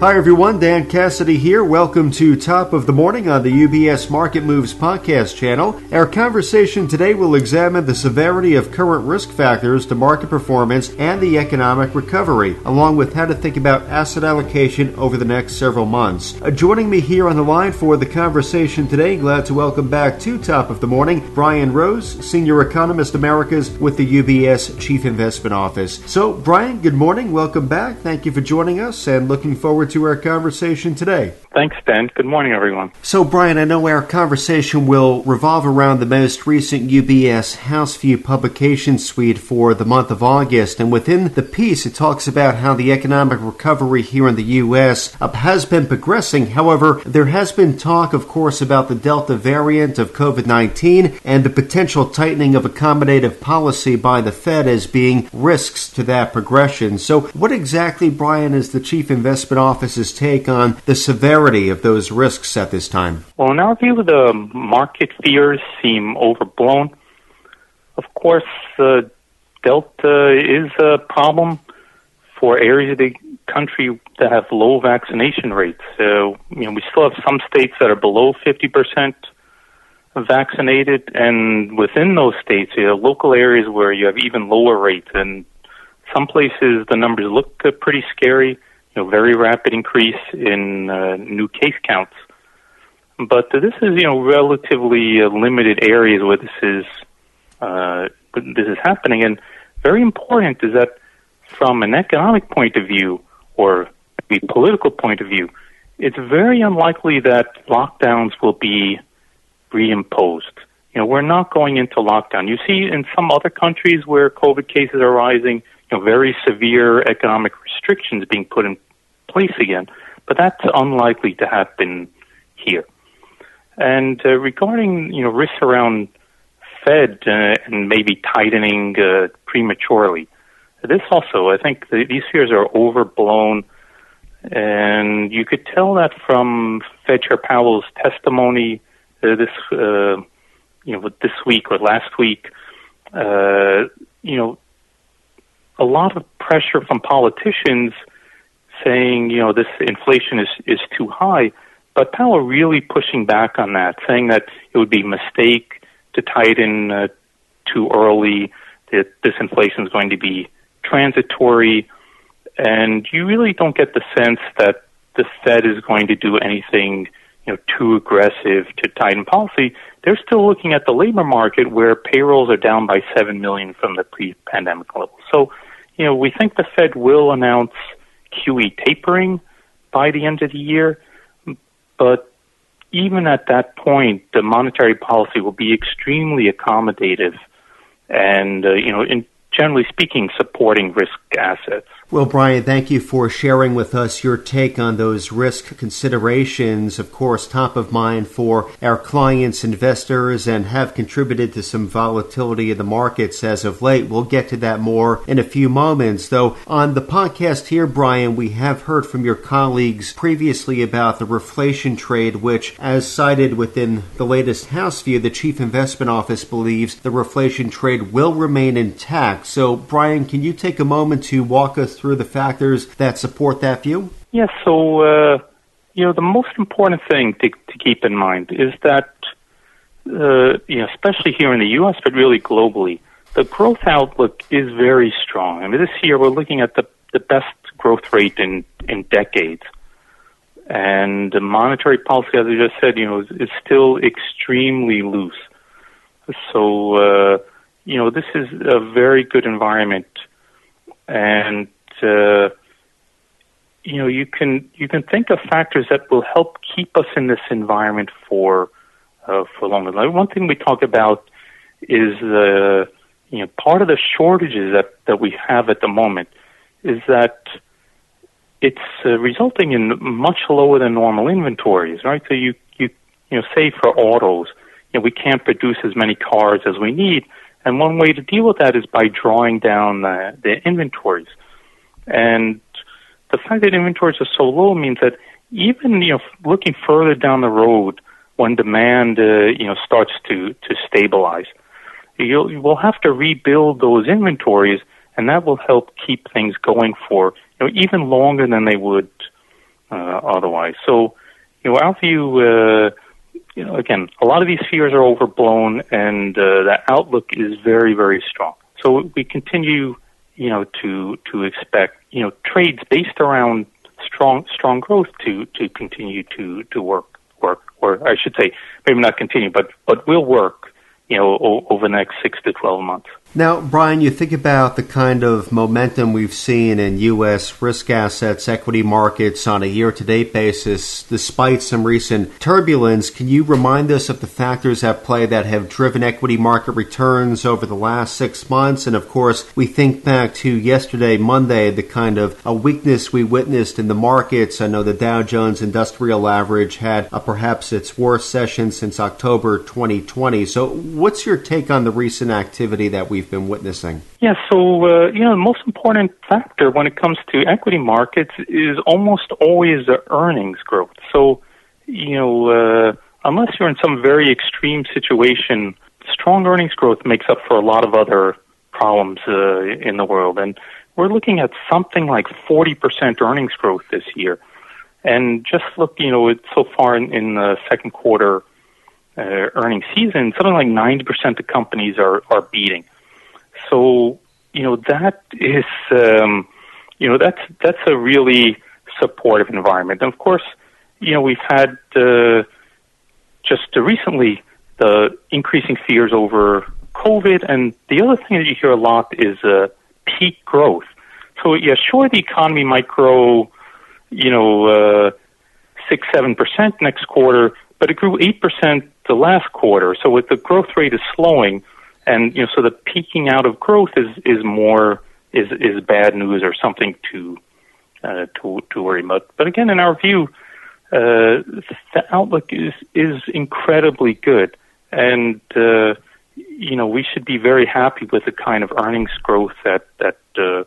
Hi, everyone. Dan Cassidy here. Welcome to Top of the Morning on the UBS Market Moves podcast channel. Our conversation today will examine the severity of current risk factors to market performance and the economic recovery, along with how to think about asset allocation over the next several months. Uh, joining me here on the line for the conversation today, glad to welcome back to Top of the Morning, Brian Rose, Senior Economist Americas with the UBS Chief Investment Office. So, Brian, good morning. Welcome back. Thank you for joining us and looking forward to our conversation today. Thanks, Ben. Good morning, everyone. So, Brian, I know our conversation will revolve around the most recent UBS Houseview publication suite for the month of August. And within the piece, it talks about how the economic recovery here in the U.S. Uh, has been progressing. However, there has been talk, of course, about the Delta variant of COVID 19 and the potential tightening of accommodative policy by the Fed as being risks to that progression. So, what exactly, Brian, is the Chief Investment Office's take on the severity of those risks at this time? Well, in our view, the market fears seem overblown. Of course, uh, Delta is a problem for areas of the country that have low vaccination rates. So, you know, we still have some states that are below 50% vaccinated, and within those states, you have local areas where you have even lower rates. And some places, the numbers look uh, pretty scary you know, very rapid increase in uh, new case counts. But this is, you know, relatively uh, limited areas where this is uh, this is happening, and very important is that from an economic point of view or the political point of view, it's very unlikely that lockdowns will be reimposed. You know, we're not going into lockdown. You see in some other countries where COVID cases are rising, you know, very severe economic restrictions being put in place again. But that's unlikely to happen here. And uh, regarding you know risks around Fed uh, and maybe tightening uh, prematurely, this also I think the, these fears are overblown, and you could tell that from Fed Chair Powell's testimony uh, this uh, you know this week or last week. Uh, you know, a lot of pressure from politicians saying, you know, this inflation is, is too high. But Powell really pushing back on that, saying that it would be a mistake to tighten uh, too early, that this inflation is going to be transitory. And you really don't get the sense that the Fed is going to do anything, you know, too aggressive to tighten policy. They're still looking at the labor market where payrolls are down by 7 million from the pre-pandemic level. So, you know, we think the Fed will announce QE tapering by the end of the year. But even at that point, the monetary policy will be extremely accommodative and, uh, you know, in, generally speaking, supporting risk assets. Well, Brian, thank you for sharing with us your take on those risk considerations. Of course, top of mind for our clients, investors, and have contributed to some volatility in the markets as of late. We'll get to that more in a few moments. Though, on the podcast here, Brian, we have heard from your colleagues previously about the reflation trade, which, as cited within the latest House view, the Chief Investment Office believes the reflation trade will remain intact. So, Brian, can you take a moment to walk us through the factors that support that view? Yes. So, uh, you know, the most important thing to, to keep in mind is that, uh, you know, especially here in the U.S., but really globally, the growth outlook is very strong. I mean, this year we're looking at the, the best growth rate in, in decades. And the monetary policy, as I just said, you know, is, is still extremely loose. So, uh, you know, this is a very good environment. And uh, you know you can you can think of factors that will help keep us in this environment for uh, for longer. Like one thing we talk about is the uh, you know part of the shortages that that we have at the moment is that it's uh, resulting in much lower than normal inventories, right? So you you you know say for autos, you know we can't produce as many cars as we need, and one way to deal with that is by drawing down the, the inventories. And the fact that inventories are so low means that even you know looking further down the road when demand uh, you know starts to to stabilize, you'll you will have to rebuild those inventories, and that will help keep things going for you know even longer than they would uh, otherwise. So, you know, our view, uh, you know, again, a lot of these fears are overblown, and uh, the outlook is very, very strong. So we continue, you know, to to expect, you know, trades based around strong strong growth to to continue to to work work, or I should say, maybe not continue, but but will work, you know, o- over the next six to twelve months. Now, Brian, you think about the kind of momentum we've seen in U.S. risk assets, equity markets on a year to date basis, despite some recent turbulence. Can you remind us of the factors at play that have driven equity market returns over the last six months? And of course, we think back to yesterday, Monday, the kind of a weakness we witnessed in the markets. I know the Dow Jones Industrial Average had a, perhaps its worst session since October 2020. So, what's your take on the recent activity that we we've been witnessing? Yeah, so, uh, you know, the most important factor when it comes to equity markets is almost always the earnings growth. So, you know, uh, unless you're in some very extreme situation, strong earnings growth makes up for a lot of other problems uh, in the world. And we're looking at something like 40% earnings growth this year. And just look, you know, so far in, in the second quarter uh, earnings season, something like 90% of companies are, are beating so you know that is um, you know that's that's a really supportive environment. And of course, you know we've had uh, just recently the increasing fears over COVID, and the other thing that you hear a lot is uh, peak growth. So yeah, sure, the economy might grow, you know, uh, six seven percent next quarter, but it grew eight percent the last quarter. So with the growth rate is slowing, and you know, so the peaking out of growth is is more is is bad news or something to uh, to to worry about. But again, in our view, uh, the outlook is is incredibly good, and uh, you know we should be very happy with the kind of earnings growth that that uh,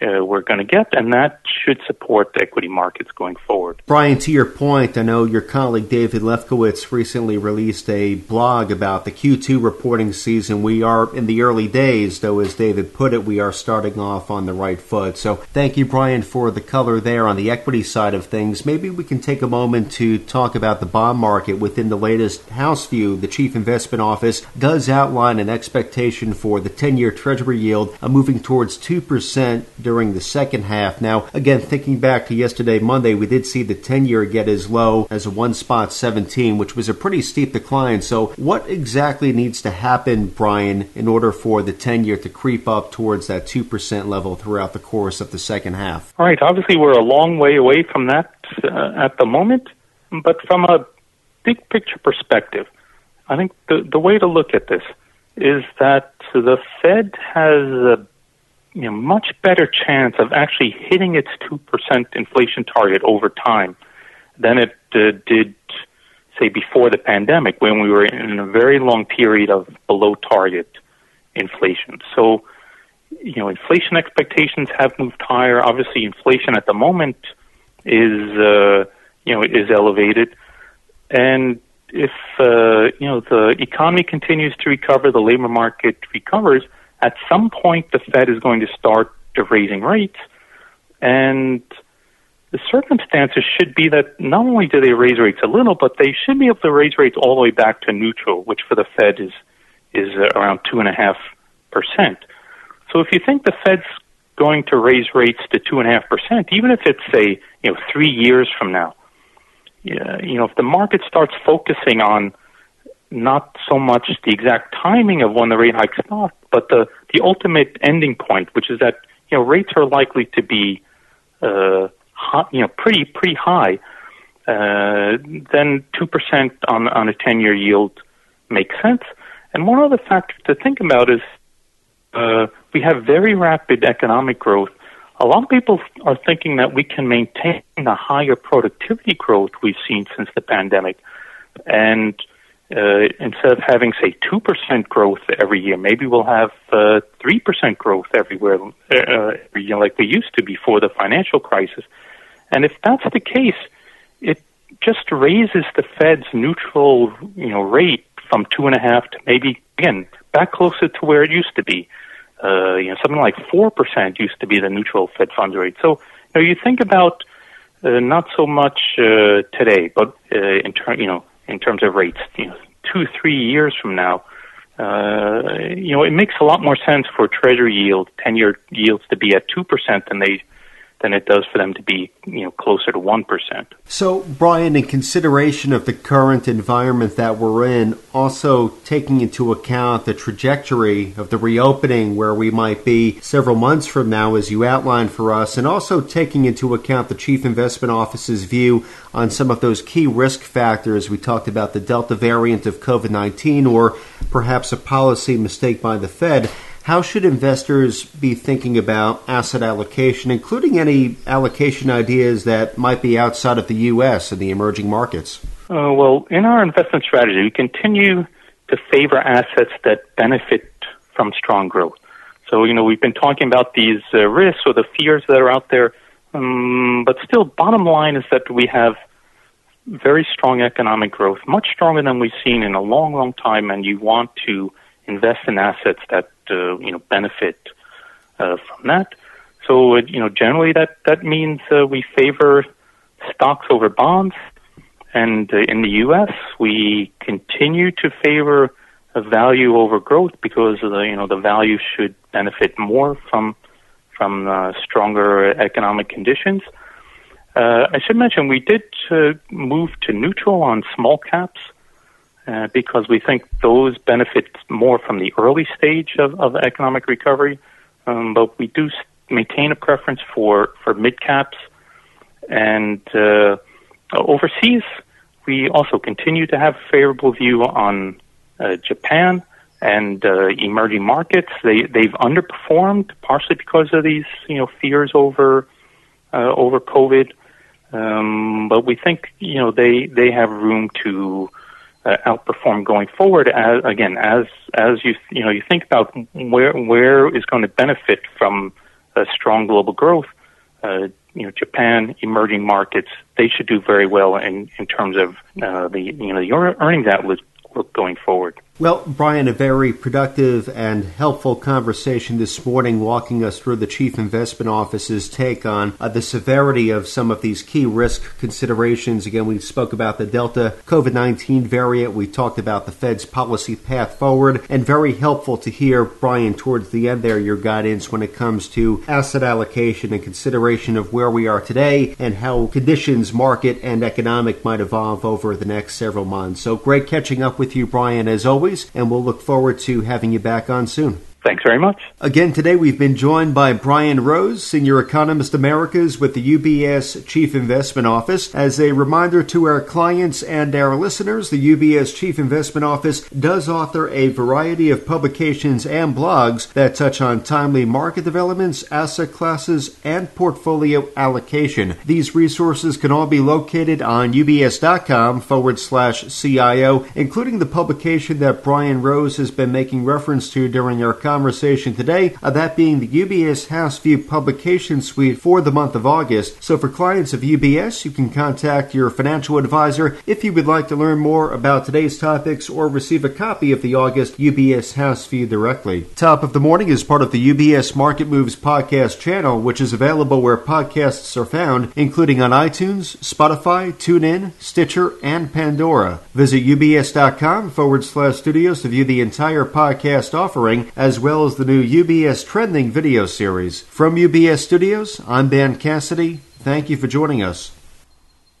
uh, we're going to get, and that should support the equity markets going forward. Brian, to your point, I know your colleague David Lefkowitz recently released a blog about the Q2 reporting season. We are in the early days, though, as David put it, we are starting off on the right foot. So thank you, Brian, for the color there on the equity side of things. Maybe we can take a moment to talk about the bond market within the latest House view. The Chief Investment Office does outline an expectation for the 10 year Treasury yield uh, moving towards 2% during the second half. Now, again, thinking back to yesterday, Monday, we did see the 10 year get as low as a one spot 17, which was a pretty steep decline. So, what exactly needs to happen, Brian, in order for the 10 year to creep up towards that 2% level throughout the course of the second half? All right. Obviously, we're a long way away from that uh, at the moment, but from a big picture perspective, I think the, the way to look at this is that the Fed has a you know, much better chance of actually hitting its 2% inflation target over time than it uh, did, say, before the pandemic when we were in a very long period of below target inflation. So, you know, inflation expectations have moved higher. Obviously, inflation at the moment is, uh, you know, is elevated. And if, uh, you know, the economy continues to recover, the labor market recovers, at some point the Fed is going to start raising rates, and the circumstances should be that not only do they raise rates a little, but they should be able to raise rates all the way back to neutral, which for the Fed is is around two and a half percent. So if you think the Fed's going to raise rates to two and a half percent, even if it's say you know three years from now, you know if the market starts focusing on not so much the exact timing of when the rate hike start, but the, the ultimate ending point, which is that you know rates are likely to be uh, high, you know pretty pretty high. Uh, then two percent on on a ten year yield makes sense. And one other factor to think about is uh, we have very rapid economic growth. A lot of people are thinking that we can maintain the higher productivity growth we've seen since the pandemic, and uh, instead of having say two percent growth every year, maybe we'll have uh, three uh, percent growth everywhere uh, every year, like we used to before the financial crisis. And if that's the case, it just raises the Fed's neutral, you know, rate from two and a half to maybe again back closer to where it used to be. Uh, you know, something like four percent used to be the neutral Fed funds rate. So, you know, you think about Uh, not so much uh, today, but uh, in ter- you know in terms of rates, you know, two three years from now, uh, you know, it makes a lot more sense for Treasury yield, ten year yields to be at two percent than they than it does for them to be, you know, closer to 1%. So, Brian, in consideration of the current environment that we're in, also taking into account the trajectory of the reopening where we might be several months from now, as you outlined for us, and also taking into account the Chief Investment Office's view on some of those key risk factors. We talked about the Delta variant of COVID 19 or perhaps a policy mistake by the Fed. How should investors be thinking about asset allocation, including any allocation ideas that might be outside of the U.S. and the emerging markets? Uh, well, in our investment strategy, we continue to favor assets that benefit from strong growth. So, you know, we've been talking about these uh, risks or the fears that are out there, um, but still, bottom line is that we have very strong economic growth, much stronger than we've seen in a long, long time, and you want to invest in assets that you know benefit uh, from that. So you know generally that that means uh, we favor stocks over bonds, and uh, in the U.S. we continue to favor value over growth because the you know the value should benefit more from from uh, stronger economic conditions. Uh, I should mention we did uh, move to neutral on small caps uh, because we think those benefit more from the early stage of, of economic recovery. Um, but we do maintain a preference for, for mid caps. And uh, overseas, we also continue to have a favorable view on uh, Japan and uh, emerging markets. They they've underperformed partially because of these you know fears over uh, over COVID. Um, but we think you know they they have room to uh, outperform going forward. As again, as as you you know you think about where where is going to benefit from a strong global growth. Uh, you know, Japan, emerging markets, they should do very well in in terms of uh, the you know the earnings outlook going forward. Well, Brian, a very productive and helpful conversation this morning, walking us through the Chief Investment Office's take on uh, the severity of some of these key risk considerations. Again, we spoke about the Delta COVID 19 variant, we talked about the Fed's policy path forward, and very helpful to hear, Brian, towards the end there, your guidance when it comes to asset allocation and consideration of where we are today and how conditions, market and economic, might evolve over the next several months. So great catching up with you, Brian, as always always, and we'll look forward to having you back on soon. Thanks very much. Again, today we've been joined by Brian Rose, Senior Economist Americas with the UBS Chief Investment Office. As a reminder to our clients and our listeners, the UBS Chief Investment Office does author a variety of publications and blogs that touch on timely market developments, asset classes, and portfolio allocation. These resources can all be located on ubs.com forward slash CIO, including the publication that Brian Rose has been making reference to during our conversation today, uh, that being the UBS House View publication suite for the month of August. So for clients of UBS, you can contact your financial advisor if you would like to learn more about today's topics or receive a copy of the August UBS House View directly. Top of the Morning is part of the UBS Market Moves podcast channel, which is available where podcasts are found, including on iTunes, Spotify, TuneIn, Stitcher, and Pandora. Visit ubs.com forward slash studios to view the entire podcast offering, as well well as the new UBS Trending video series. From UBS Studios, I'm Ben Cassidy. Thank you for joining us.